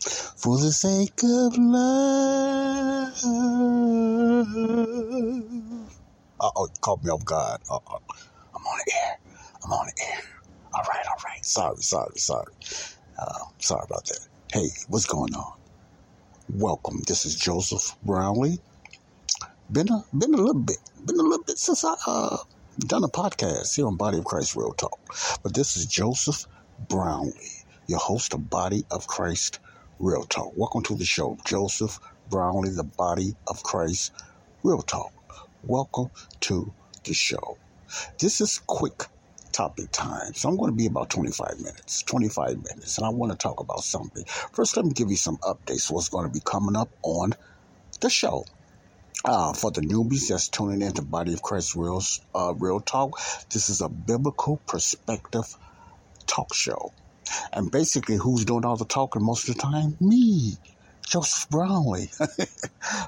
For the sake of love. Uh oh, caught me off guard. Uh oh. I'm on the air. I'm on the air. All right, all right. Sorry, sorry, sorry. Uh, sorry about that. Hey, what's going on? Welcome. This is Joseph Brownlee. Been a been a little bit, been a little bit since I uh done a podcast here on Body of Christ Real Talk. But this is Joseph Brownlee, your host of Body of Christ Real Talk. Welcome to the show, Joseph Brownlee, the Body of Christ Real Talk. Welcome to the show. This is quick topic time. So I'm going to be about 25 minutes, 25 minutes, and I want to talk about something. First, let me give you some updates what's going to be coming up on the show. Uh, for the newbies that's tuning into Body of Christ Real, uh, Real Talk, this is a biblical perspective talk show. And basically, who's doing all the talking most of the time? Me. Joseph Brownlee.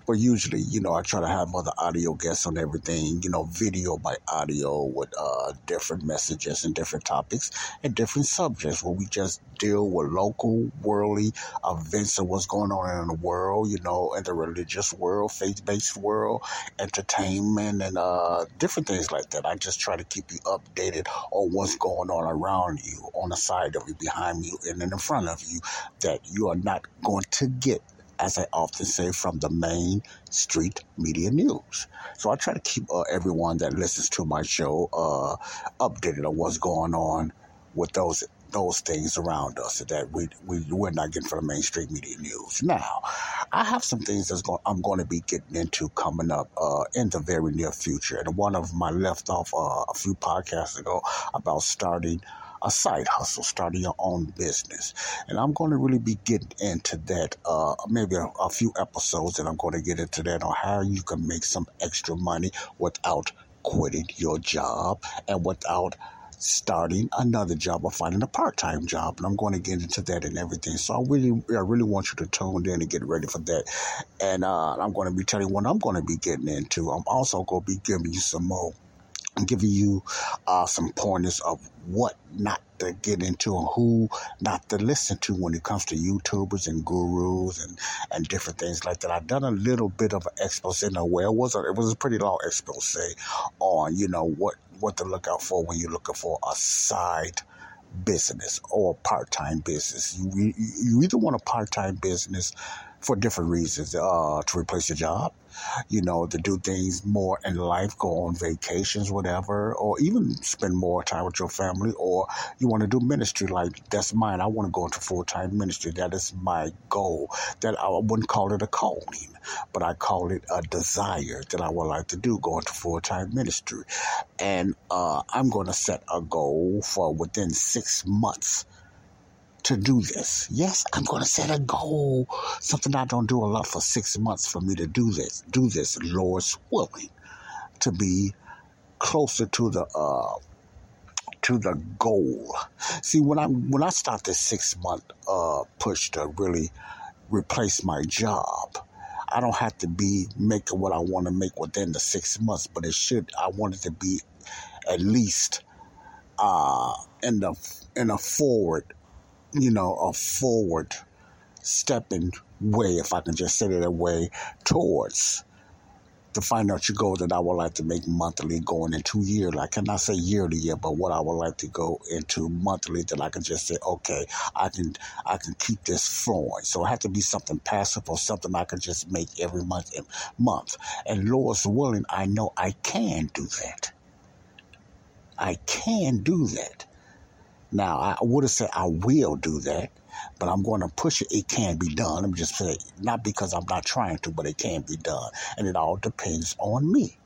but usually, you know, I try to have other audio guests on everything, you know, video by audio with uh, different messages and different topics and different subjects where we just deal with local, worldly events of what's going on in the world, you know, in the religious world, faith based world, entertainment, and uh, different things like that. I just try to keep you updated on what's going on around you, on the side of you, behind you, and in front of you that you are not going to get as I often say, from the main street media news. So I try to keep uh, everyone that listens to my show uh, updated on what's going on with those those things around us that we, we we're not getting from the mainstream media news. Now, I have some things that's I'm going to be getting into coming up uh, in the very near future. And one of my left off uh, a few podcasts ago about starting a side hustle, starting your own business. And I'm going to really be getting into that, uh, maybe a, a few episodes, and I'm going to get into that on how you can make some extra money without quitting your job and without starting another job or finding a part-time job. And i'm going to get into that and everything. So i really i really want you to tune in and get ready for that. And uh, i'm going to be telling you what i'm going to be getting into. I'm also going to be giving you some more I'm giving you uh, some pointers of what not to get into and who not to listen to when it comes to YouTubers and gurus and, and different things like that. I've done a little bit of an expose a way. It was a, it was a pretty long expose on, you know, what, what to look out for when you're looking for a side business or part-time business. You, you either want a part-time business for different reasons uh, to replace your job, you know, to do things more in life, go on vacations, whatever, or even spend more time with your family, or you want to do ministry like that's mine. I want to go into full time ministry. That is my goal. That I wouldn't call it a calling, but I call it a desire that I would like to do, go into full time ministry. And uh, I'm going to set a goal for within six months to do this. Yes, I'm going to set a goal, something I don't do a lot for six months for me to do this, do this, Lord's willing, to be closer to the, uh, to the goal. See, when I, when I start this six month, uh, push to really replace my job, I don't have to be making what I want to make within the six months, but it should, I want it to be at least, uh, in the, in a forward you know, a forward stepping way, if I can just say it that way, towards the financial goal that I would like to make monthly going into yearly. I cannot say yearly yet, but what I would like to go into monthly that I can just say, okay, I can I can keep this flowing. So it had to be something passive or something I can just make every month and month. And Lord's willing, I know I can do that. I can do that. Now I would have said I will do that but I'm going to push it. It can be done. I'm just saying, not because I'm not trying to, but it can be done. And it all depends on me.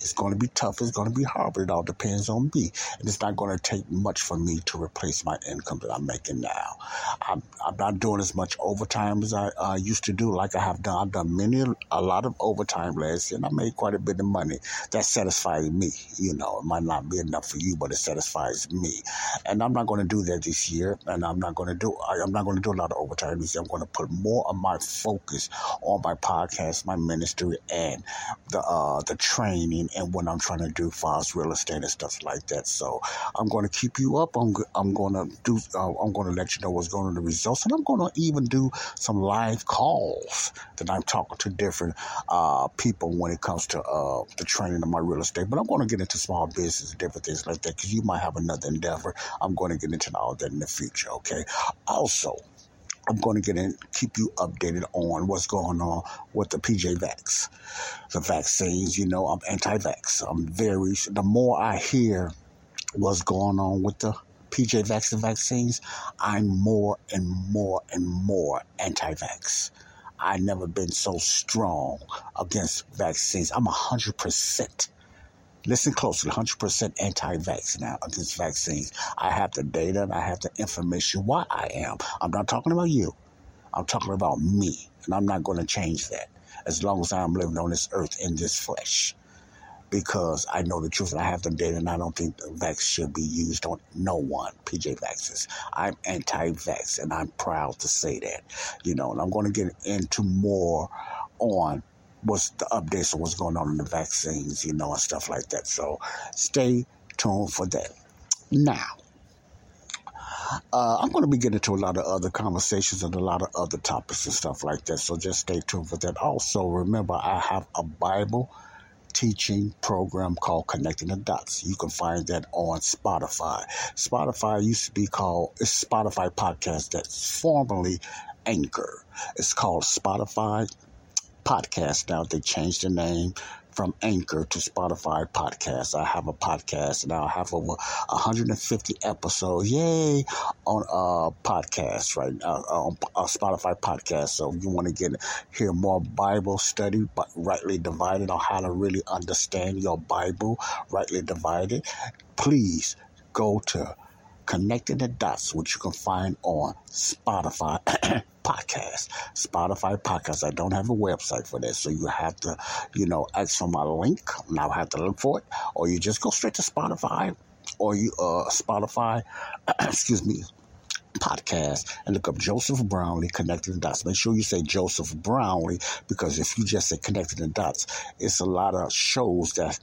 It's going to be tough. It's going to be hard, but it all depends on me. And it's not going to take much for me to replace my income that I'm making now. I'm, I'm not doing as much overtime as I uh, used to do, like I have done. I've done many, a lot of overtime last year, and I made quite a bit of money. That satisfies me. You know, it might not be enough for you, but it satisfies me. And I'm not going to do that this year. And I'm not going to do. I, I'm not going to do a lot of overtime this year. I'm going to put more of my focus on my podcast, my ministry, and the uh, the training and what I'm trying to do us real estate and stuff like that. So I'm going to keep you up. I'm, I'm going to do, uh, I'm going to let you know what's going on the results. And I'm going to even do some live calls that I'm talking to different uh, people when it comes to uh, the training of my real estate. But I'm going to get into small business different things like that because you might have another endeavor. I'm going to get into all that in the future. Okay. Also, I'm going to get in, keep you updated on what's going on with the PJ Vax, the vaccines. You know, I'm anti-vax. I'm very. The more I hear what's going on with the PJ Vax and vaccines, I'm more and more and more anti-vax. I've never been so strong against vaccines. I'm hundred percent Listen closely, 100% anti-vax now against vaccines. I have the data and I have the information why I am. I'm not talking about you. I'm talking about me. And I'm not going to change that as long as I'm living on this earth in this flesh. Because I know the truth and I have the data and I don't think the vax should be used on no one, PJ Vaxes. I'm anti-vax and I'm proud to say that. You know, and I'm going to get into more on what's the updates on what's going on in the vaccines, you know, and stuff like that. So stay tuned for that. Now, uh, I'm going to be getting into a lot of other conversations and a lot of other topics and stuff like that. So just stay tuned for that. Also, remember, I have a Bible teaching program called Connecting the Dots. You can find that on Spotify. Spotify used to be called it's Spotify podcast that's formerly Anchor. It's called Spotify podcast now. They changed the name from Anchor to Spotify podcast. I have a podcast now. I have over 150 episodes. Yay! On a podcast right now, on a Spotify podcast. So if you want to get hear more Bible study, but rightly divided on how to really understand your Bible, rightly divided. Please go to Connecting the Dots, which you can find on Spotify podcast. Spotify podcast. I don't have a website for that, so you have to, you know, ask for my link. Now I have to look for it, or you just go straight to Spotify, or you uh Spotify, excuse me, podcast and look up Joseph Brownlee Connecting the Dots. Make sure you say Joseph Brownlee because if you just say Connecting the Dots, it's a lot of shows that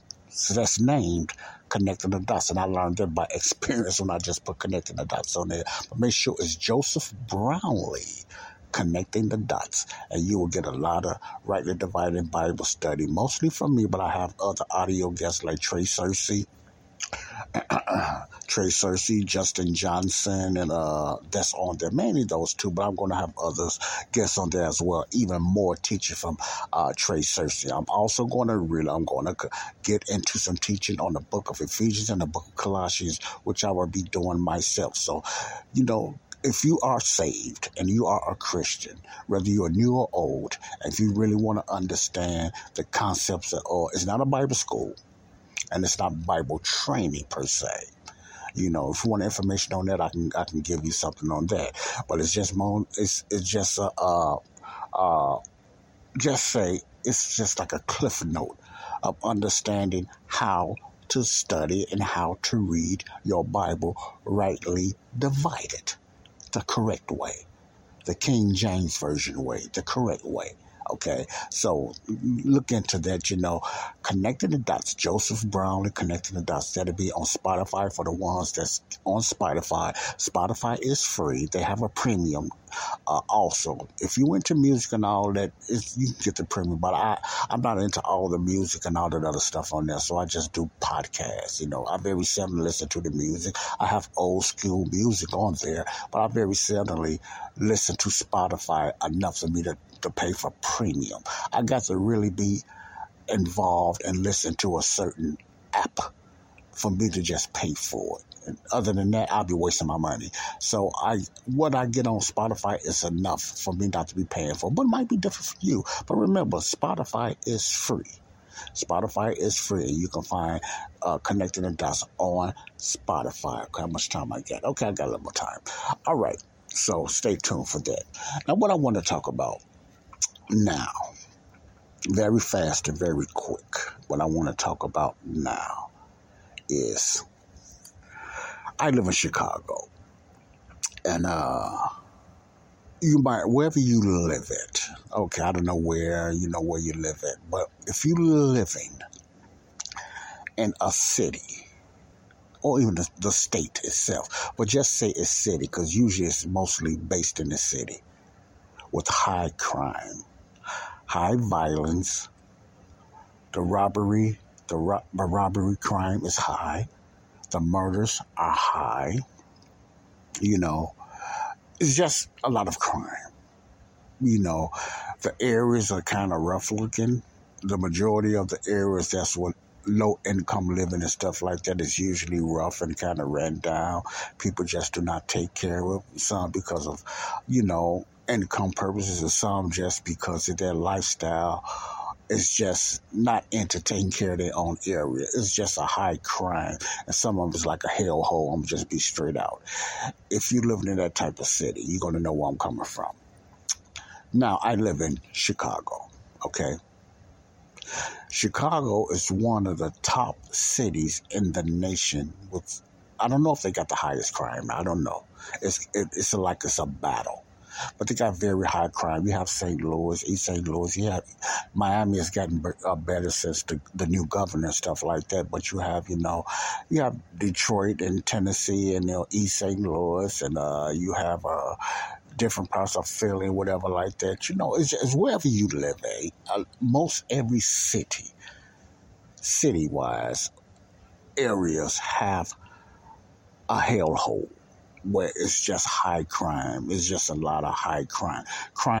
that's named connecting the dots. And I learned that by experience when I just put connecting the dots on there. But make sure it's Joseph Brownlee connecting the dots and you will get a lot of rightly divided bible study mostly from me but i have other audio guests like trey cersei Trey Cersei, Justin Johnson, and uh, that's on there. Mainly those two, but I'm going to have others guests on there as well. Even more teaching from uh, Trey Cersei. I'm also going to really, I'm going to get into some teaching on the book of Ephesians and the book of Colossians, which I will be doing myself. So, you know, if you are saved and you are a Christian, whether you are new or old, if you really want to understand the concepts of, or it's not a Bible school, and it's not Bible training per se. You know, if you want information on that, I can I can give you something on that. But it's just more. It's it's just a uh, uh, just say it's just like a cliff note of understanding how to study and how to read your Bible rightly divided, the correct way, the King James Version way, the correct way. Okay, so look into that. You know, connecting the dots. Joseph Brownlee connecting the dots. That'll be on Spotify for the ones that's on Spotify. Spotify is free. They have a premium Uh, also, if you into music and all that, you can get the premium. But I, I'm not into all the music and all that other stuff on there, so I just do podcasts. You know, I very seldom listen to the music. I have old school music on there, but I very seldomly listen to Spotify enough for me to, to pay for premium. I got to really be involved and listen to a certain app for me to just pay for it. Other than that, I'll be wasting my money. So I, what I get on Spotify is enough for me not to be paying for. But it might be different for you. But remember, Spotify is free. Spotify is free. You can find uh, Connecting the Dots on Spotify. Okay, how much time I got? Okay, I got a little more time. All right. So stay tuned for that. Now, what I want to talk about now, very fast and very quick, what I want to talk about now is I live in Chicago. And uh you might wherever you live at, okay, I don't know where, you know where you live at, but if you're living in a city or even the, the state itself, but just say a city because usually it's mostly based in the city with high crime, high violence, the robbery, the, ro- the robbery crime is high, the murders are high. You know, it's just a lot of crime. You know, the areas are kind of rough looking. The majority of the areas, that's what low income living and stuff like that is usually rough and kind of ran down. People just do not take care of some because of, you know, income purposes, and some just because of their lifestyle is just not into taking care of their own area. It's just a high crime. And some of them is like a hellhole. I'm just be straight out. If you live in that type of city, you're going to know where I'm coming from. Now, I live in Chicago, okay? Chicago is one of the top cities in the nation with I don't know if they got the highest crime. I don't know. It's it, it's like it's a battle but they got very high crime. You have St. Louis, East St. Louis. Yeah, Miami has gotten uh, better since the, the new governor and stuff like that. But you have, you know, you have Detroit and Tennessee and you know, East St. Louis, and uh, you have uh, different parts of Philly, whatever like that. You know, it's, it's wherever you live. Eh? Uh, most every city, city wise, areas have a hellhole where it's just high crime. It's just a lot of high crime. Crime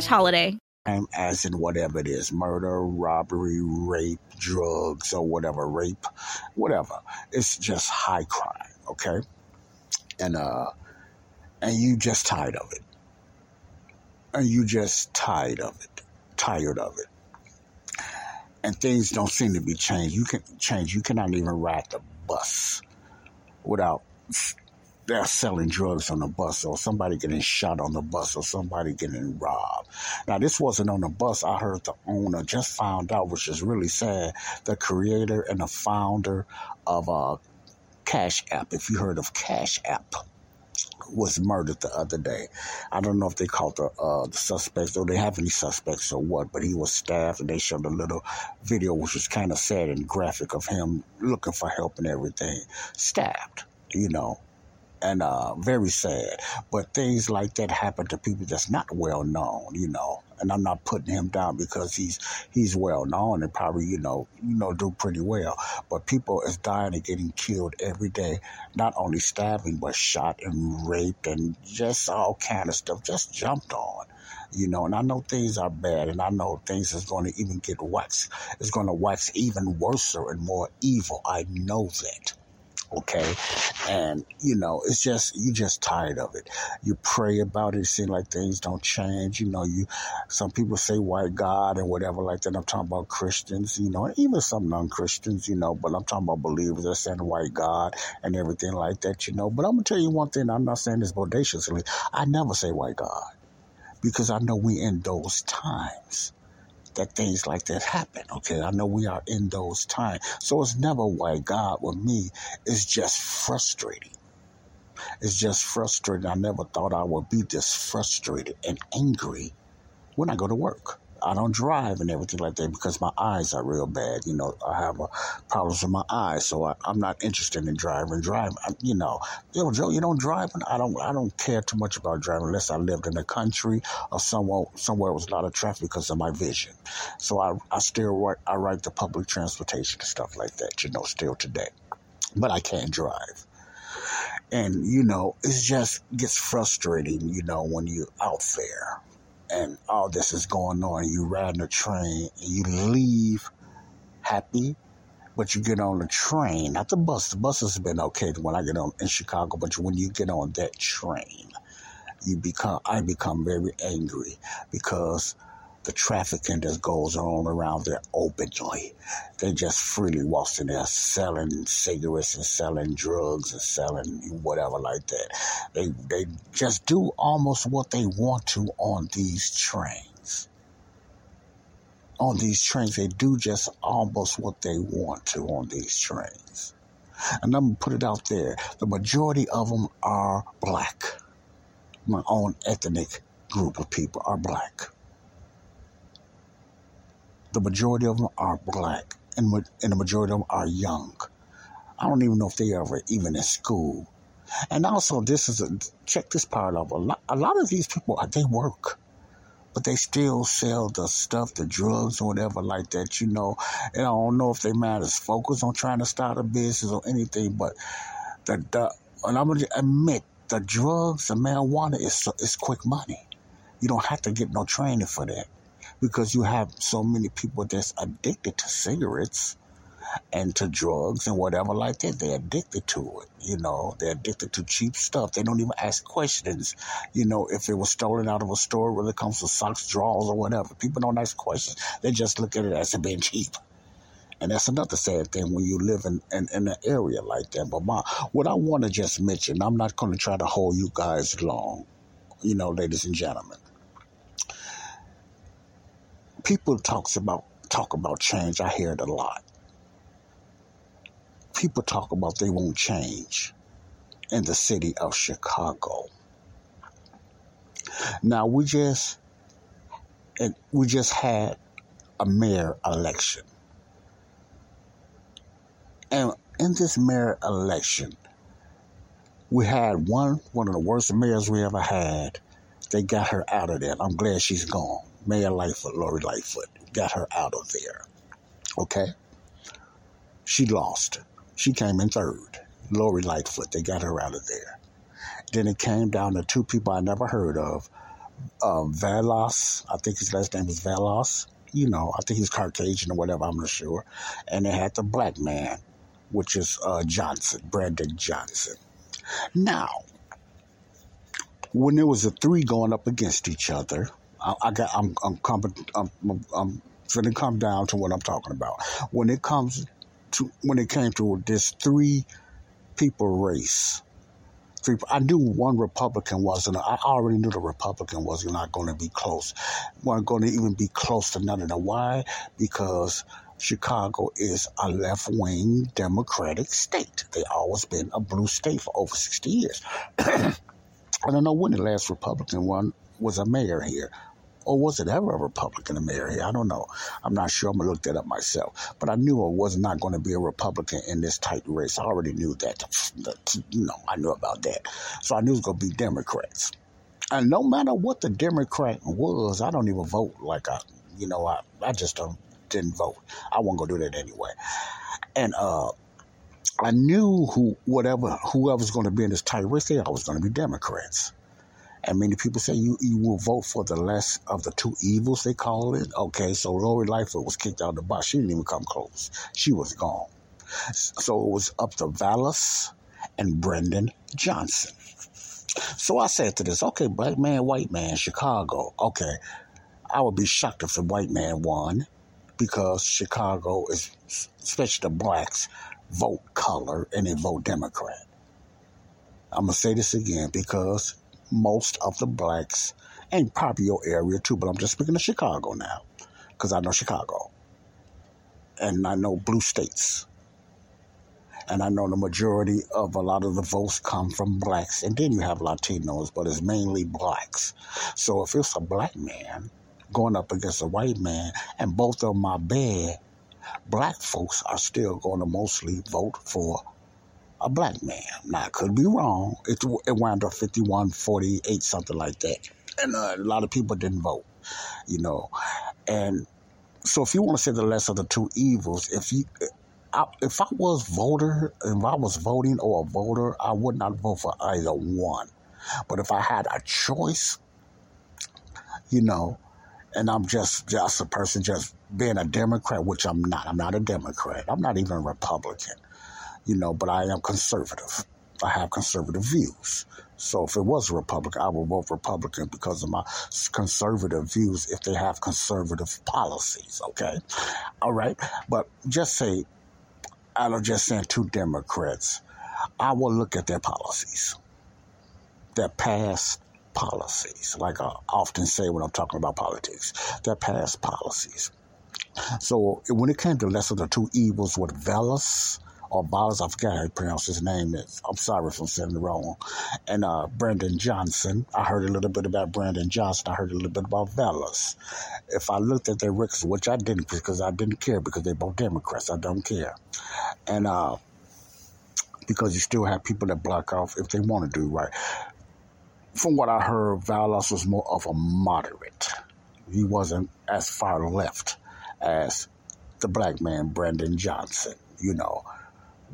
slash holiday. As in whatever it is murder, robbery, rape, drugs, or whatever, rape, whatever. It's just high crime, okay? And, uh, and you just tired of it. And you just tired of it. Tired of it. And things don't seem to be changed. You can change. You cannot even ride the bus without they're selling drugs on the bus or somebody getting shot on the bus or somebody getting robbed. Now, this wasn't on the bus. I heard the owner just found out, which is really sad, the creator and the founder of uh, Cash App. If you heard of Cash App, was murdered the other day. I don't know if they caught the uh, the suspects or they have any suspects or what, but he was stabbed and they showed a little video which was kind of sad and graphic of him looking for help and everything. Stabbed, you know and uh, very sad. But things like that happen to people that's not well known, you know. And I'm not putting him down because he's he's well known and probably you know you know do pretty well. But people is dying and getting killed every day. Not only stabbing, but shot and raped and just all kind of stuff. Just jumped on you know, and I know things are bad, and I know things is going to even get waxed. It's going to wax even worse and more evil. I know that okay? And, you know, it's just, you just tired of it. You pray about it, it seems like things don't change. You know, you, some people say white God and whatever like that. I'm talking about Christians, you know, and even some non-Christians, you know, but I'm talking about believers that saying white God and everything like that, you know. But I'm going to tell you one thing, I'm not saying this bodaciously. I never say white God. because I know we in those times that things like that happen. Okay, I know we are in those times, so it's never why God with me. It's just frustrating. It's just frustrating. I never thought I would be this frustrated and angry when I go to work. I don't drive and everything like that because my eyes are real bad. You know, I have problems with my eyes, so I, am not interested in driving. Driving, you know, yo, Joe, you don't drive. I don't. I don't care too much about driving unless I lived in the country or somewhere somewhere with a lot of traffic because of my vision. So I, I still write. I write the public transportation and stuff like that. You know, still today, but I can't drive and you know it just gets frustrating you know when you're out there and all this is going on. You riding a train and you leave happy, but you get on the train, not the bus. The bus has been okay when I get on in Chicago, but when you get on that train, you become I become very angry because the trafficking that goes on around there openly. They just freely walk in there selling cigarettes and selling drugs and selling whatever like that. They they just do almost what they want to on these trains. On these trains, they do just almost what they want to on these trains. And I'm gonna put it out there. The majority of them are black. My own ethnic group of people are black the majority of them are black, and, and the majority of them are young. I don't even know if they ever even in school. And also, this is a check this part of a lot. A lot of these people uh, they work, but they still sell the stuff, the drugs or whatever like that. You know, and I don't know if they might as focused on trying to start a business or anything. But the, the and I'm gonna admit the drugs, the marijuana is is quick money. You don't have to get no training for that because you have so many people that's addicted to cigarettes and to drugs and whatever like that. They're addicted to it. You know, they're addicted to cheap stuff. They don't even ask questions. You know, if it was stolen out of a store, whether it comes to socks, drawers, or whatever, people don't ask questions. They just look at it as it being cheap. And that's another sad thing when you live in, in, in an area like that. But my, what I want to just mention, I'm not going to try to hold you guys long, you know, ladies and gentlemen people talks about talk about change. I hear it a lot. People talk about they won't change in the city of Chicago. Now we just we just had a mayor election. And in this mayor election, we had one one of the worst mayors we ever had. They got her out of there. I'm glad she's gone. Mayor Lightfoot, Lori Lightfoot, got her out of there. Okay? She lost. She came in third. Lori Lightfoot, they got her out of there. Then it came down to two people I never heard of. Um, Vallas, I think his last name was Vallas. You know, I think he's Caucasian or whatever, I'm not sure. And they had the black man, which is uh, Johnson, Brandon Johnson. Now, when there was a three going up against each other, I, I got I'm I'm, I'm I'm to come down to what I'm talking about. When it comes to when it came to this three people race, three I knew one Republican wasn't. I already knew the Republican was not going to be close. wasn't going to even be close to none of them. Why? Because Chicago is a left wing Democratic state. They always been a blue state for over 60 years. I don't know when the last Republican one was a mayor here or was it ever a Republican in Mary? I don't know. I'm not sure. I'm gonna look that up myself. But I knew I was not going to be a Republican in this tight race. I already knew that. You know, I knew about that. So I knew it was to be Democrats. And no matter what the Democrat was, I don't even vote like I, you know, I, I just don't, didn't vote. I wasn't go do that anyway. And, uh, I knew who, whatever, whoever's going to be in this tight race, I was going to be Democrats. And many people say you, you will vote for the less of the two evils, they call it. Okay, so Lori Lightfoot was kicked out of the box. She didn't even come close. She was gone. So it was up to Vallas and Brandon Johnson. So I said to this, okay, black man, white man, Chicago. Okay, I would be shocked if the white man won because Chicago is, especially the blacks, vote color and they vote Democrat. I'm going to say this again because most of the blacks and probably your area too. But I'm just speaking of Chicago now, because I know Chicago, and I know blue states, and I know the majority of a lot of the votes come from blacks, and then you have Latinos, but it's mainly blacks. So if it's a black man going up against a white man, and both of are bad, black folks are still going to mostly vote for a black man. Now, I could be wrong. It, it wound up 51 48, something like that. And uh, a lot of people didn't vote, you know. And so, if you want to say the less of the two evils, if you I, if I was voter, if I was voting or a voter, I would not vote for either one. But if I had a choice, you know, and I'm just just a person just being a Democrat, which I'm not. I'm not a Democrat. I'm not even a Republican, you know, but I am conservative. I have conservative views. So if it was a Republican, I would vote Republican because of my conservative views if they have conservative policies, okay? All right. But just say out of just saying two Democrats, I will look at their policies, their past policies, like I often say when I'm talking about politics, their past policies. So when it came to less of the two evils with Velas or Ballas, I forgot how to pronounce his name. I'm sorry if I'm saying it wrong. And uh, Brandon Johnson, I heard a little bit about Brandon Johnson. I heard a little bit about Velas. If I looked at their records, which I didn't because I didn't care because they're both Democrats, I don't care. And uh, because you still have people that block off if they want to do right. From what I heard, Velas was more of a moderate. He wasn't as far left as the black man Brandon Johnson, you know,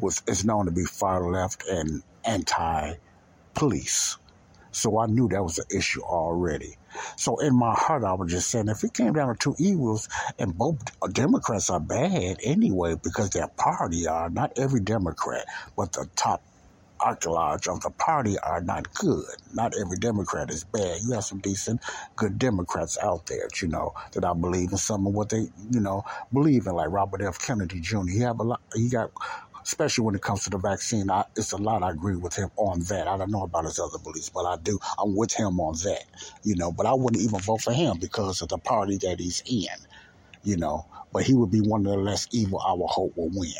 was is known to be far left and anti police. So I knew that was an issue already. So in my heart, I was just saying, if it came down to two evils, and both Democrats are bad anyway because their party are not every Democrat, but the top archaeology of the party are not good. Not every Democrat is bad. You have some decent, good Democrats out there, you know, that I believe in some of what they, you know, believe in, like Robert F. Kennedy Jr. He have a lot. He got especially when it comes to the vaccine. I, it's a lot I agree with him on that. I don't know about his other beliefs, but I do. I'm with him on that, you know. But I wouldn't even vote for him because of the party that he's in, you know. But he would be one of the less evil I would hope will win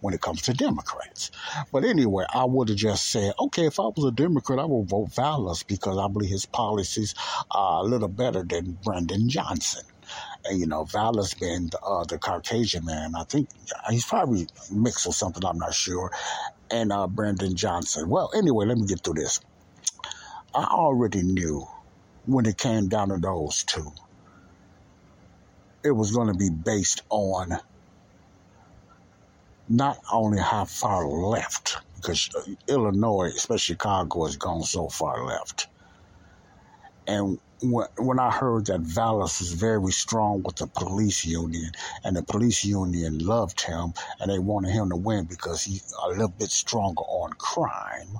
when it comes to Democrats. But anyway, I would have just said, okay, if I was a Democrat, I would vote Vallas because I believe his policies are a little better than Brandon Johnson you know, the, uh, the Caucasian man. I think he's probably mixed or something. I'm not sure. And uh, Brandon Johnson. Well, anyway, let me get through this. I already knew when it came down to those two, it was going to be based on not only how far left, because uh, Illinois, especially Chicago, has gone so far left. And when, I heard that Vallas was very strong with the police union, and the police union loved him, and they wanted him to win because he's a little bit stronger on crime,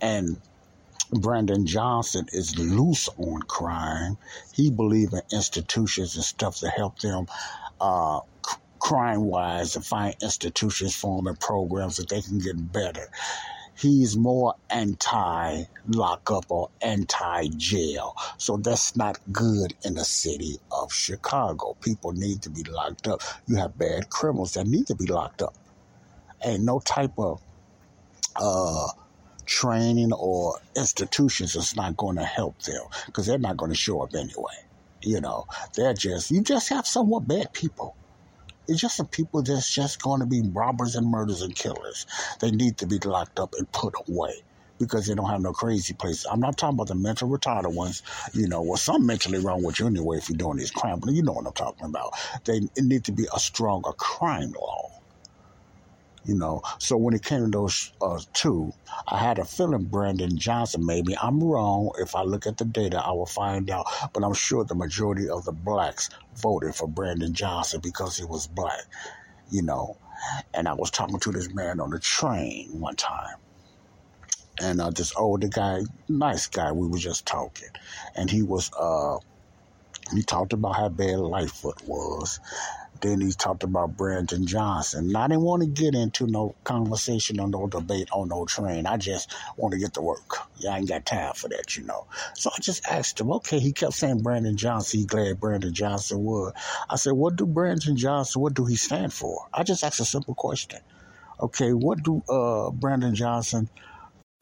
and Brandon Johnson is loose on crime. He believes in institutions and stuff to help them uh, crime wise and find institutions for them programs that they can get better he's more anti lockup or anti jail. So that's not good in the city of Chicago. People need to be locked up. You have bad criminals that need to be locked up. And no type of uh, training or institutions is not going to help them because they're not going to show up anyway. You know, they're just, you just have somewhat bad people it's just the people that's just going to be robbers and murders and killers. They need to be locked up and put away because they don't have no crazy places. I'm not talking about the mental retarded ones, you know, or some mentally wrong with you anyway if you're doing these crimes, but you know what I'm talking about. They need to be a stronger crime law you know. So when it came to those uh, two, I had a feeling Brandon Johnson. Maybe I'm wrong. If I look at the data, I will find out. But I'm sure the majority of the blacks voted for Brandon Johnson because he was black, you know. And I was talking to this man on the train one time. And uh, this older guy, nice guy, we were just talking. And he was, uh, he talked about how bad Lightfoot was Then he talked about Brandon Johnson. And I didn't want to get into no conversation or no debate on no train. I just want to get to work. Yeah, I ain't got time for that, you know. So I just asked him, okay, he kept saying Brandon Johnson. He glad Brandon Johnson would. I said, what do Brandon Johnson, what do he stand for? I just asked a simple question. Okay, what do uh, Brandon Johnson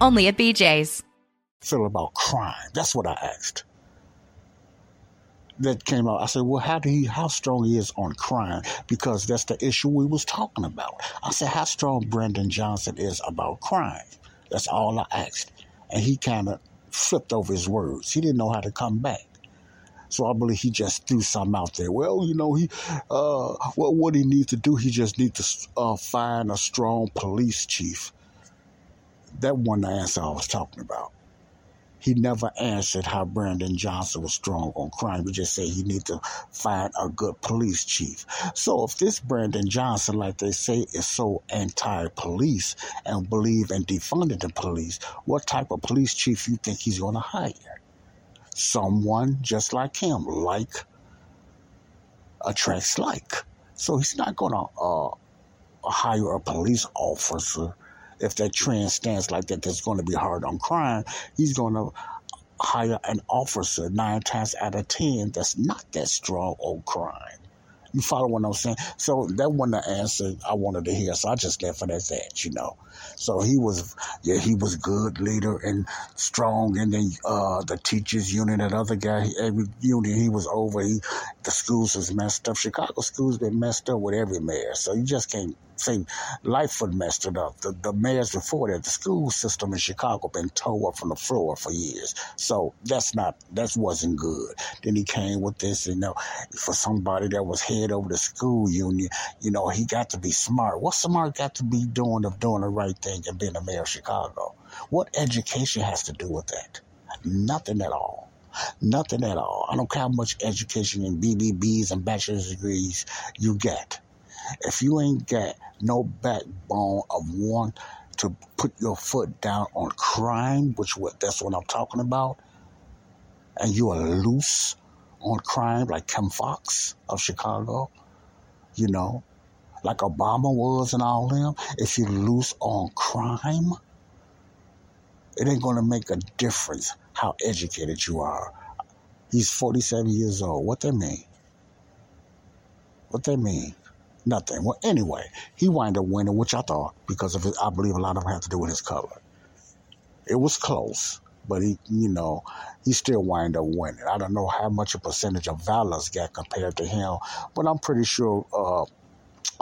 only at BJ's. Feel about crime. That's what I asked. That came out. I said, "Well, how do he? How strong he is on crime? Because that's the issue we was talking about." I said, "How strong Brandon Johnson is about crime?" That's all I asked, and he kind of flipped over his words. He didn't know how to come back. So I believe he just threw something out there. Well, you know, he, uh, well, what he needs to do, he just needs to uh, find a strong police chief that the answer I was talking about. He never answered how Brandon Johnson was strong on crime. He just said he need to find a good police chief. So if this Brandon Johnson, like they say, is so anti-police and believe in defunding the police, what type of police chief you think he's going to hire? Someone just like him, like attracts like. So he's not going to uh, hire a police officer if that trend stands like that, that's going to be hard on crime. He's going to hire an officer nine times out of ten that's not that strong on crime. You follow what I'm saying? So that wasn't the answer I wanted to hear. So I just left it at that, you know. So he was, yeah, he was good leader and strong. And then uh, the teachers union, that other guy, every union he was over, he, the schools was messed up. Chicago schools been messed up with every mayor. So you just can't say Lightfoot messed it up. The, the mayors before that, the school system in Chicago been tore up from the floor for years. So that's not that wasn't good. Then he came with this, you know, for somebody that was head over the school union, you know, he got to be smart. What smart got to be doing of doing the right thing and being the mayor of Chicago? What education has to do with that? Nothing at all. Nothing at all. I don't care how much education and BBBs and bachelor's degrees you get. If you ain't got no backbone of one to put your foot down on crime, which what that's what I'm talking about, and you are loose on crime like Kim Foxx of Chicago, you know, like Obama was and all them, if you loose on crime, it ain't gonna make a difference how educated you are. He's 47 years old. What that mean? What that mean? Nothing. Well, anyway, he wound up winning, which I thought, because of it, I believe a lot of it had to do with his color. It was close, but he, you know, he still wind up winning. I don't know how much a percentage of Valor's got compared to him, but I'm pretty sure, uh,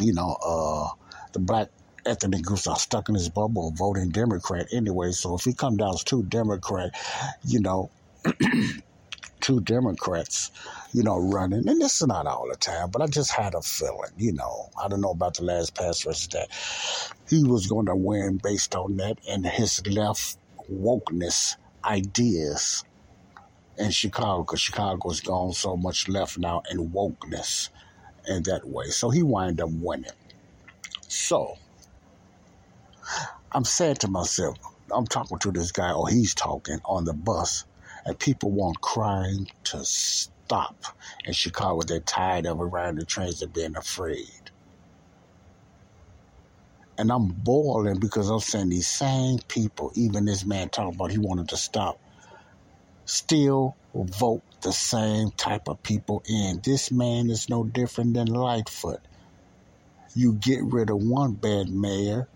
you know, uh, the black ethnic groups are stuck in his bubble voting Democrat anyway. So if he come down as two Democrat, you know, two Democrats, you know, running. And this is not all the time, but I just had a feeling, you know, I don't know about the last past that he was going to win based on that and his left wokeness ideas in Chicago because Chicago's gone so much left now in wokeness in that way. So he wound up winning. So I'm saying to myself, I'm talking to this guy, or he's talking on the bus and people want crime to stop. In Chicago, they're tired of around the trains and being afraid. And I'm boiling because I'm saying these same people, even this man talking about he wanted to stop, still vote the same type of people in. This man is no different than Lightfoot. You get rid of one bad mayor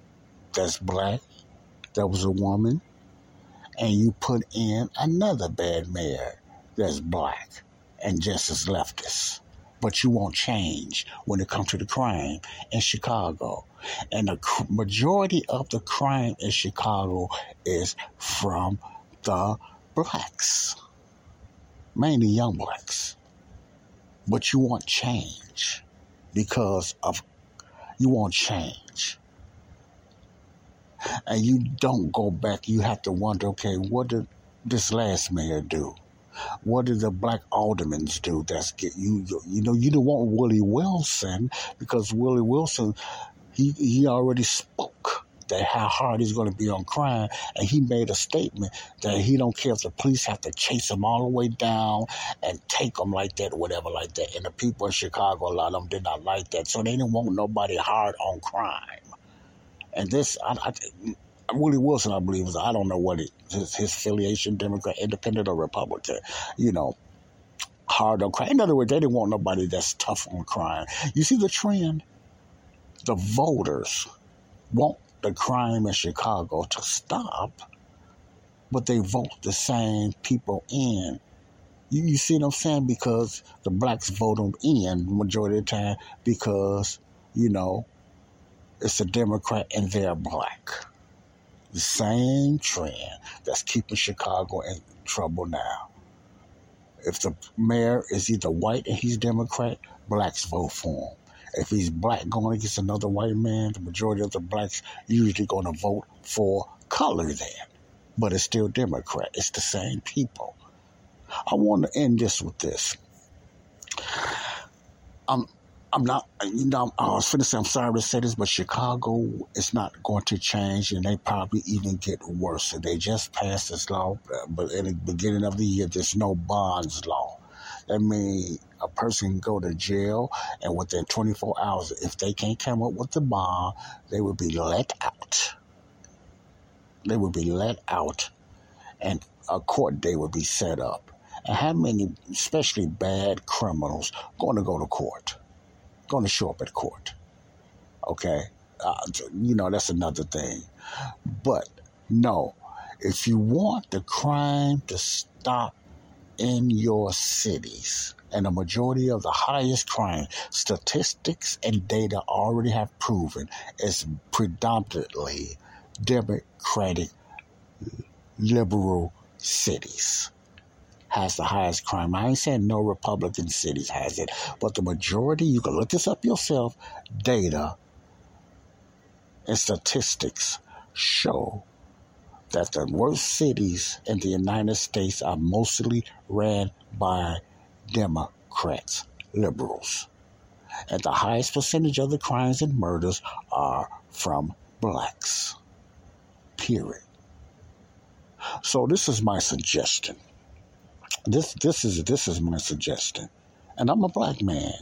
that's black, that was a woman, and you put in another bad mayor that's black and just as leftist. But you won't change when it comes to the crime in Chicago. And the majority of the crime in Chicago is from the blacks, mainly young blacks. But you want change because of you want change. And you don't go back, you have to wonder, okay, what did this last mayor do? What did the black aldermen do? That's get you, you know, you don't want Willie Wilson because Willie Wilson, he he already spoke that how hard he's going to be on crime, and he made a statement that he don't care if the police have to chase him all the way down and take him like that or whatever like that. And the people in Chicago, a lot of them did not like that, so they didn't want nobody hard on crime. And this, I, I, Willie Wilson, I believe, is I don't know what it, his, his affiliation, Democrat, Independent, or Republican. You know, hard on crime. In other words, they didn't want nobody that's tough on crime. You see the trend? The voters want the crime in Chicago to stop, but they vote the same people in. You, you see what I'm saying? Because the blacks vote them in majority of the time because, you know, it's a Democrat and they're black. The same trend that's keeping Chicago in trouble now. If the mayor is either white and he's Democrat, blacks vote for him. If he's black going against another white man, the majority of the blacks usually going to vote for color then. But it's still Democrat. It's the same people. I want to end this with this. I'm I'm not, you know, I was to say, I'm sorry to say this, but Chicago is not going to change and they probably even get worse. They just passed this law, uh, but in the beginning of the year, there's no bonds law. That means a person can go to jail and within 24 hours, if they can't come up with the bond, they will be let out. They will be let out and a court day will be set up. And how many, especially bad criminals, going to go to court? Going to show up at court. Okay? Uh, you know, that's another thing. But no, if you want the crime to stop in your cities, and the majority of the highest crime statistics and data already have proven is predominantly democratic liberal cities has the highest crime. I ain't saying no Republican cities has it, but the majority, you can look this up yourself, data and statistics show that the worst cities in the United States are mostly ran by Democrats, liberals. And the highest percentage of the crimes and murders are from blacks. Period. So, this is my suggestion. This this is this is my suggestion, and I'm a black man.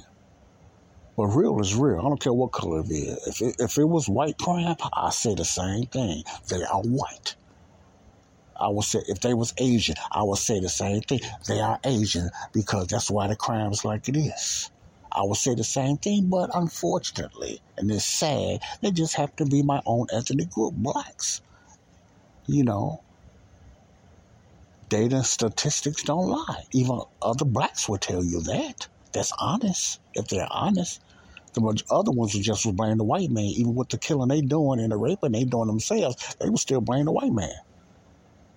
But real is real. I don't care what color it is. If it, if it was white crime, I say the same thing. They are white. I would say if they was Asian, I would say the same thing. They are Asian because that's why the crime is like it is. I would say the same thing, but unfortunately, and it's sad, they just have to be my own ethnic group, blacks. You know, data statistics don't lie. Even other blacks will tell you that. That's honest, if they're honest. The other ones will just blame the white man. Even with the killing they doing and the raping they doing themselves, they will still blame the white man.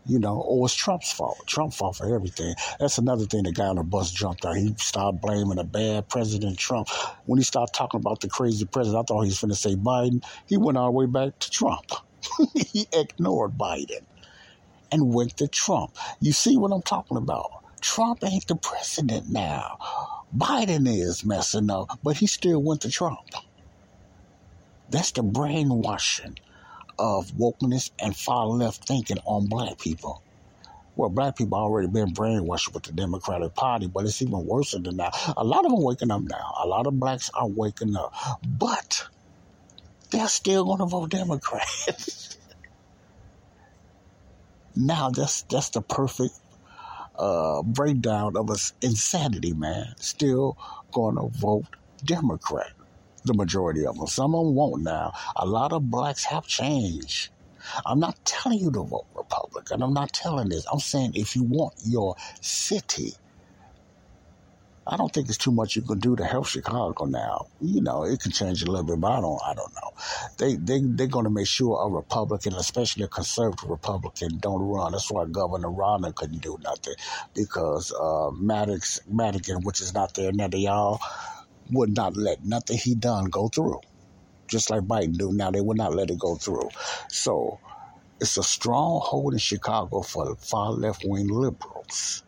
You know, or it's Trump's fault. Trump fault for everything. That's another thing the guy on the bus jumped out. He started blaming a bad President Trump. When he started talking about the crazy president, I thought he was going to say Biden. He went all the way back to Trump. he ignored Biden and went to Trump. You see what I'm talking about? Trump ain't the president now. Biden is messing up, but he still went to Trump. That's the brainwashing of wokeness and far left thinking on black people. Well, black people already been brainwashed with the Democratic Party, but it's even worse than that. A lot of them waking up now. A lot of blacks are waking up, but they're still going to vote Democrat. Now that's that's the perfect uh, breakdown of us insanity, man. Still going to vote Democrat. The majority of them. Some of them won't now. A lot of blacks have changed. I'm not telling you to vote Republican. I'm not telling this. I'm saying if you want your city I don't think there's too much you can do to help Chicago now. You know, it can change a little bit, but I don't. I don't know. They they they're going to make sure a Republican, especially a conservative Republican, don't run. That's why Governor Rauner couldn't do nothing because uh, Maddox Madigan, which is not there now, they all would not let nothing he done go through, just like Biden do now. They would not let it go through. So it's a stronghold in Chicago for far left wing liberals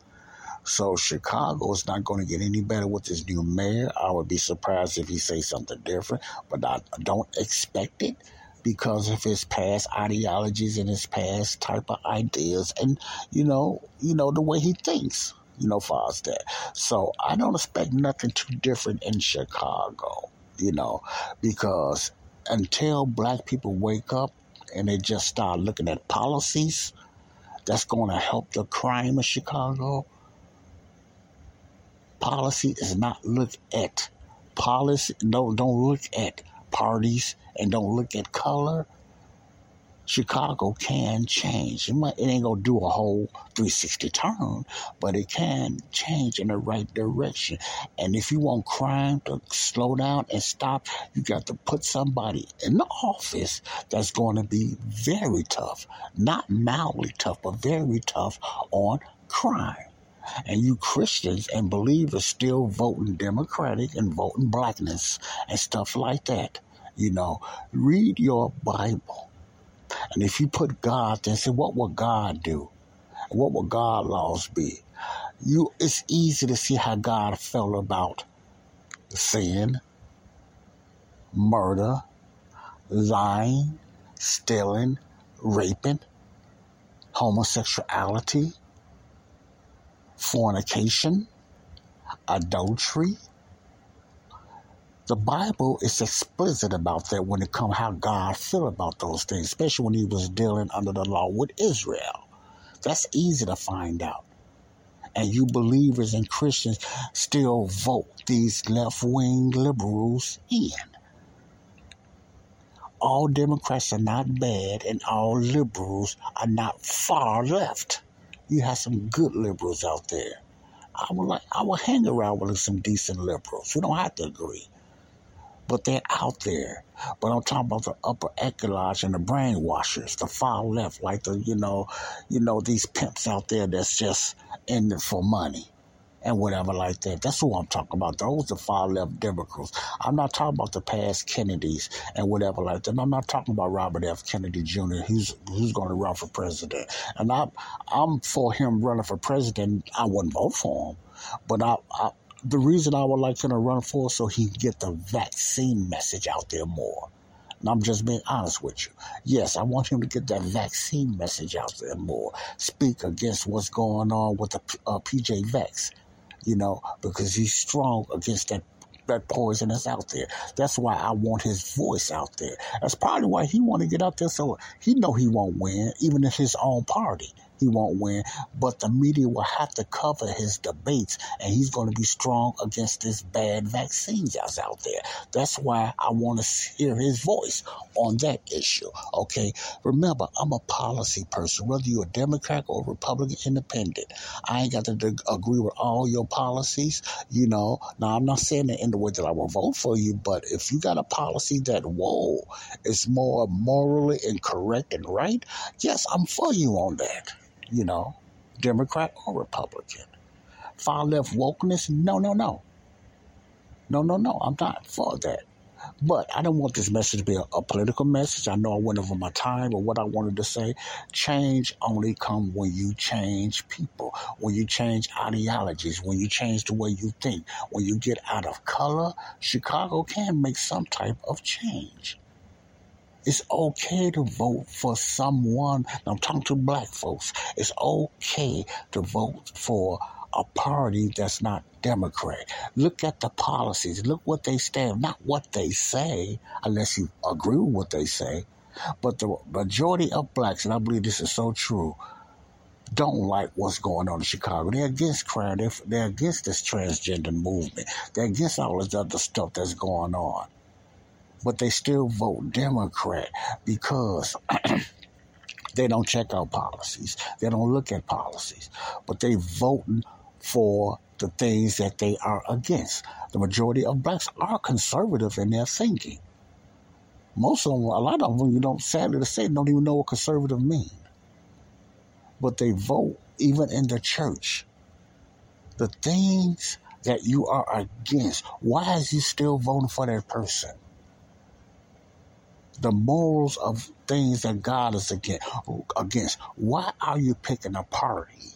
so Chicago is not going to get any better with this new mayor. I would be surprised if he says something different, but I don't expect it because of his past ideologies and his past type of ideas and you know, you know the way he thinks, you know, far as that. So I don't expect nothing too different in Chicago, you know, because until black people wake up and they just start looking at policies that's going to help the crime of Chicago, policy is not look at policy. Don't don't look at parties and don't look at color. Chicago can change. It, might, it ain't gonna do a whole 360 turn, but it can change in the right direction. And if you want crime to slow down and stop, you got to put somebody in the office that's going to be very tough, not mildly tough, but very tough on crime and you Christians and believers still voting Democratic and voting blackness and stuff like that. You know, read your Bible. And if you put God there, say, what will God do? What will God laws be? You it's easy to see how God felt about sin, murder, lying, stealing, raping, homosexuality, fornication, adultery. The Bible is explicit about that when it comes how God feel about those things, especially when he was dealing under the law with Israel. That's easy to find out. And you believers and Christians still vote these left wing liberals in. All Democrats are not bad, and all liberals are not far left you have some good liberals out there. I would like I would hang around with some decent liberals. We don't have to agree. But they're out there. But I'm talking about the upper echelons and the brainwashers, the far left, like the you know, you know, these pimps out there that's just in it for money and whatever like that. That's who I'm talking about. Those are far left Democrats. I'm not talking about the past Kennedys and whatever like that. I'm not talking about Robert F. Kennedy Jr. Who's who's going to run for president. And I, I'm for him running for president. I wouldn't vote for him, but I, I the reason I would like him to run for so he can get the vaccine message out there more. And I'm just being honest with you. Yes, I want him to get that vaccine message out there more. Speak against what's going on with the uh, PJ Vex you know, because he's strong against that that poison that's out there. That's why I want his voice out there. That's probably why he want to get out there so he know he won't win, even in his own party he won't win. But the media will have to cover his debates, and he's going to be strong against this bad vaccine that's out there. That's why I want to hear his voice on that issue. Okay, remember, I'm a policy person, whether you're a Democrat or Republican Independent. I ain't got to agree with all your policies. You know, now I'm not saying that in the way that I will vote for you, but if you got a policy that whoa is more morally and correct and right, yes, I'm for you on that you know, Democrat or Republican. Far left wokeness, no, no, no. No, no, no. I'm not for that. But I don't want this message to be a, a, political message. I know I went over my time, but what I wanted to say, change only come when you change people, when you change ideologies, when you change the way you think, when you get out of color. Chicago can make some type of change. It's okay to vote for someone. I'm talking to black folks. It's okay to vote for a party that's not Democrat. Look at the policies. Look what they stand, not what they say, unless you agree with what they say. But the majority of blacks, and I believe this is so true, don't like what's going on in Chicago. They're against crime. They're, they're against this transgender movement. They're against all this other stuff that's going on. But they still vote Democrat because they don't check out policies. They don't look at policies, but they voting for the things that they are against. The majority of blacks are conservative in their thinking. Most of them, a lot of them, you know, sadly to say, don't even know what conservative mean. But they vote even in the church. The things that you are against, why is you still voting for that person? The morals of things that God is against. Why are you picking a party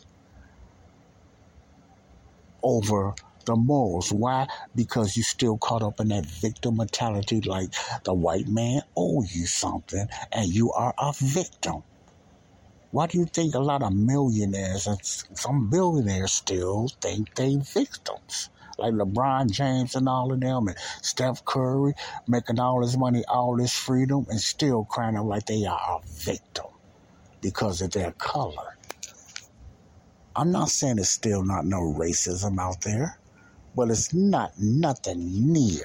over the morals. Why? Because you're still caught up in that victim mentality like the white man owe you something and you are a victim. Why do you think a lot of millionaires and some billionaires still think they victims? Like LeBron James and all of them and Steph Curry making all this money, all this freedom and still crying out like they are a victim because of their color. I'm not saying there's still not no racism out there, but it's not nothing near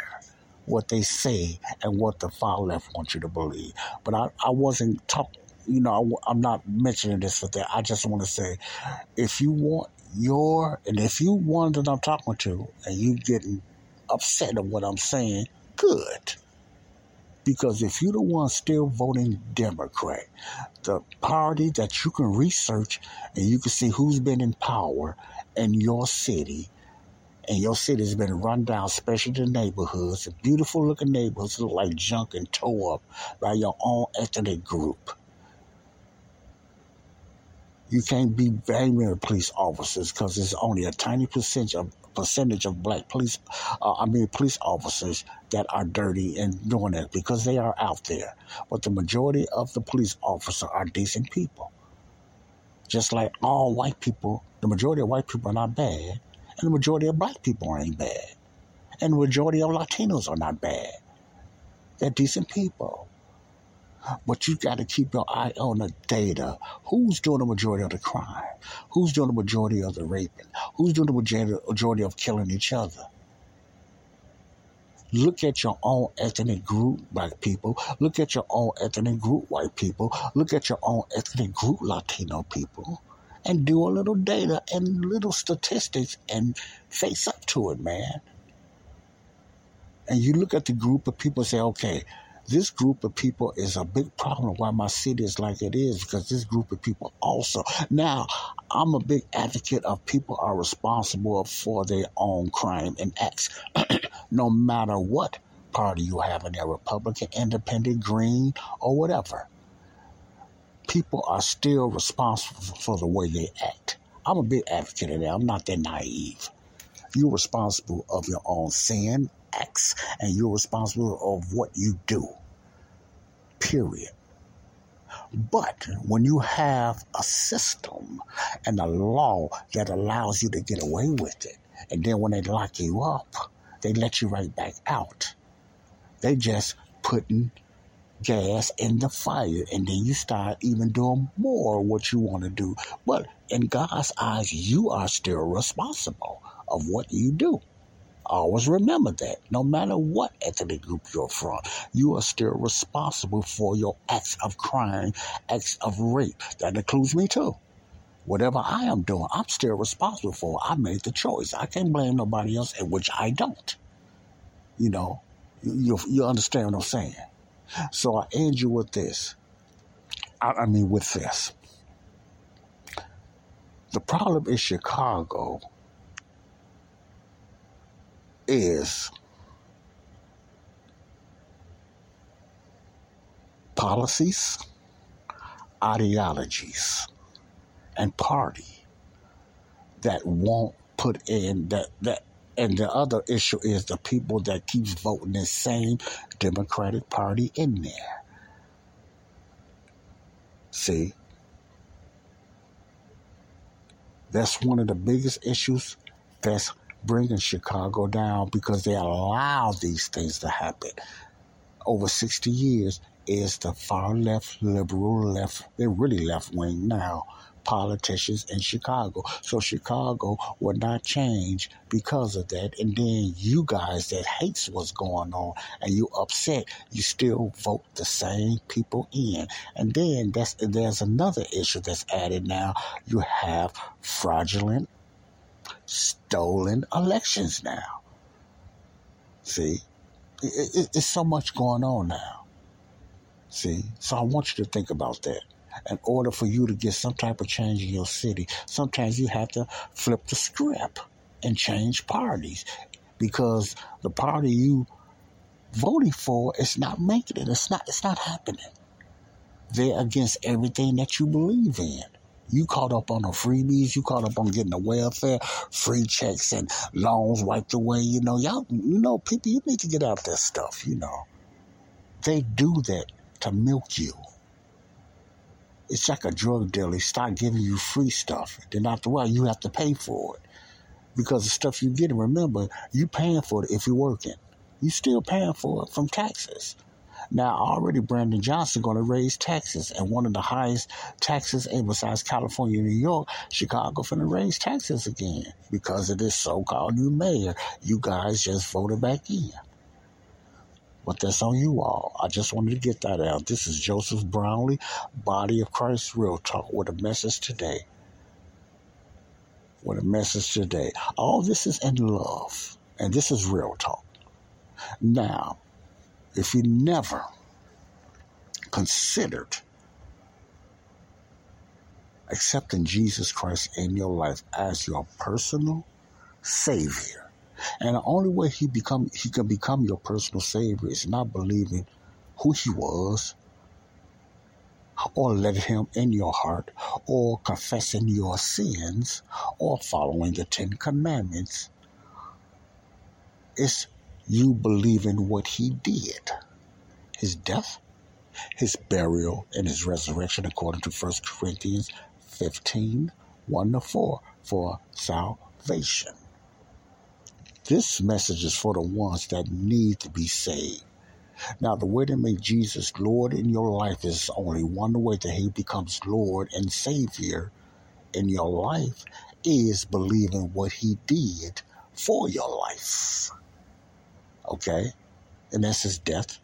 what they say and what the far left wants you to believe. But I, I wasn't talking, you know, I, I'm not mentioning this for that. I just want to say, if you want your, and if you one that I'm talking to, and you getting upset at what I'm saying, good. Because if you're the one still voting Democrat, the party that you can research and you can see who's been in power in your city, and your city's been run down, especially the neighborhoods, the beautiful looking neighborhoods look like junk and tore up by your own ethnic group. You can't be blaming police officers because it's only a tiny percentage of percentage of black police, uh, I mean, police officers that are dirty and doing that because they are out there. But the majority of the police officers are decent people. Just like all white people, the majority of white people are not bad, and the majority of black people ain't bad, and the majority of Latinos are not bad. They're decent people. But you got to keep your eye on the data. Who's doing the majority of the crime? Who's doing the majority of the raping? Who's doing the majority of killing each other? Look at your own ethnic group, black people. Look at your own ethnic group, white people. Look at your own ethnic group, Latino people. And do a little data and little statistics and face up to it, man. And you look at the group of people and say, okay, this group of people is a big problem why my city is like it is because this group of people also. Now, I'm a big advocate of people are responsible for their own crime and acts, no matter what party you have in there, Republican, Independent, Green, or whatever. People are still responsible for the way they act. I'm a big advocate of that. I'm not that naive. You're responsible of your own sin, acts, and you're responsible of what you do. Period. But when you have a system and a law that allows you to get away with it, and then when they lock you up, they let you right back out. They just putting gas in the fire, and then you start even doing more what you want to do. But in God's eyes, you are still responsible of what you do. Always remember that. No matter what ethnic group you're from, you are still responsible for your acts of crime, acts of rape. That includes me too. Whatever I am doing, I'm still responsible for. I made the choice. I can't blame nobody else, and which I don't. You know, you, you understand what I'm saying? So I end you with this. I, I mean, with this. The problem in Chicago is policies, ideologies, and party that won't put in that that and the other issue is the people that keeps voting the same Democratic Party in there. See, that's one of the biggest issues that's bringing Chicago down because they allow these things to happen. Over 60 years is the far left, liberal left, they're really left wing now politicians in Chicago. So Chicago will not change because of that. And then you guys that hates what's going on and you upset, you still vote the same people in. And then that's there's another issue that's added now. You have fraudulent, stolen elections now. See, it, it, it's so much going on now. See, so I want you to think about that in order for you to get some type of change in your city, sometimes you have to flip the script and change parties because the party you voting for is not making it. It's not. It's not happening. They're against everything that you believe in. You caught up on the freebies. You caught up on getting the welfare, free checks, and loans wiped away. You know, y'all. You know, people. You need to get out that stuff. You know, they do that to milk you. It's like a drug dealer. start giving you free stuff. Then after a while, you have to pay for it. Because the stuff you get, remember, you're paying for it if you're working. You still paying for it from taxes. Now, already Brandon Johnson going to raise taxes, and one of the highest taxes, and besides California, New York, Chicago finna raise taxes again because of this so-called new mayor. You guys just voted back in. But that's on you all. I just wanted to get that out. This is Joseph Brownlee, Body of Christ Real Talk, with a message today. With a message today. All this is in love, and this is real talk. Now, if you never considered accepting Jesus Christ in your life as your personal Savior, and the only way he become he can become your personal savior is not believing who he was, or letting him in your heart, or confessing your sins, or following the Ten Commandments. It's you believe in what he did. His death, his burial, and his resurrection according to 1 Corinthians 15, 1 to 4 for salvation. This message is for the ones that need to be saved. Now, the way to make Jesus Lord in your life is only one way that He becomes Lord and Savior in your life is believing what He did for your life. Okay? And that's His death,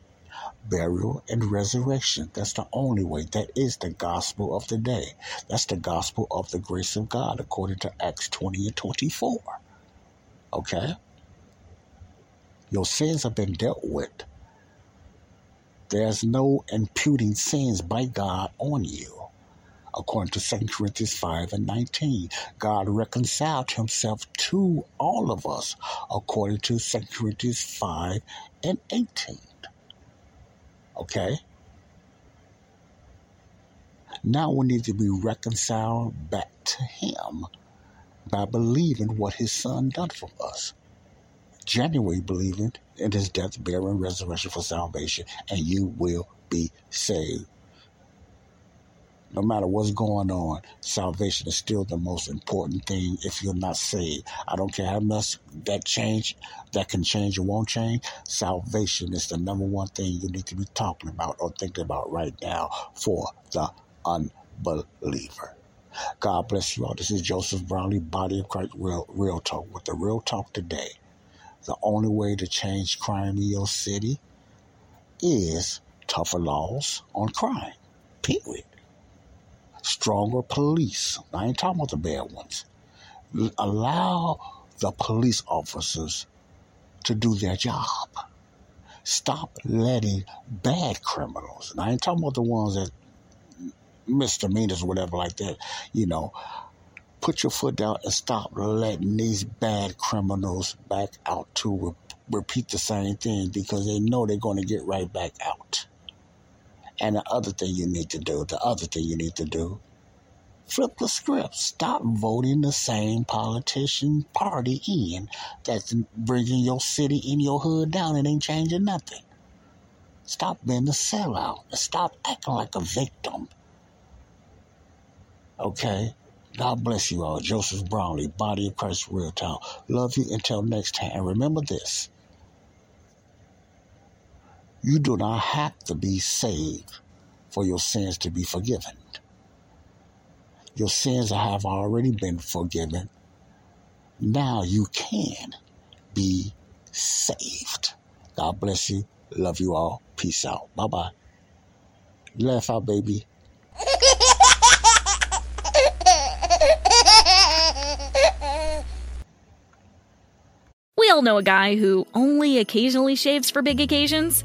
burial, and resurrection. That's the only way. That is the gospel of the day. That's the gospel of the grace of God according to Acts 20 and 24. Okay? Your sins have been dealt with. There's no imputing sins by God on you. According to 2 Corinthians 5 and 19, God reconciled himself to all of us, according to 2 Corinthians 5 and 18. Okay? Now we need to be reconciled back to Him by believing what His Son done for us genuinely believing in his death, burial, and resurrection for salvation, and you will be saved. No matter what's going on, salvation is still the most important thing if you're not saved. I don't care how much that change that can change or won't change. Salvation is the number one thing you need to be talking about or thinking about right now for the unbeliever. God bless you all. This is Joseph Brownlee, Body of Christ Real, Real Talk with the Real Talk today. The only way to change crime in your city is tougher laws on crime. Period. Stronger police. I ain't talking about the bad ones. Allow the police officers to do their job. Stop letting bad criminals, and I ain't talking about the ones that misdemeanors or whatever like that, you know, put your foot down and stop letting these bad criminals back out to re- repeat the same thing because they know they're going to get right back out. And the other thing you need to do, the other thing you need to do, flip the script. Stop voting the same politician party in that's bringing your city and your hood down and ain't changing nothing. Stop being a sellout. Stop acting like a victim. Okay? God bless you all. Joseph Brownlee, Body of Christ Real Talk. Love you until next time. And remember this you do not have to be saved for your sins to be forgiven. Your sins have already been forgiven. Now you can be saved. God bless you. Love you all. Peace out. Bye bye. Laugh out, baby. We all know a guy who only occasionally shaves for big occasions,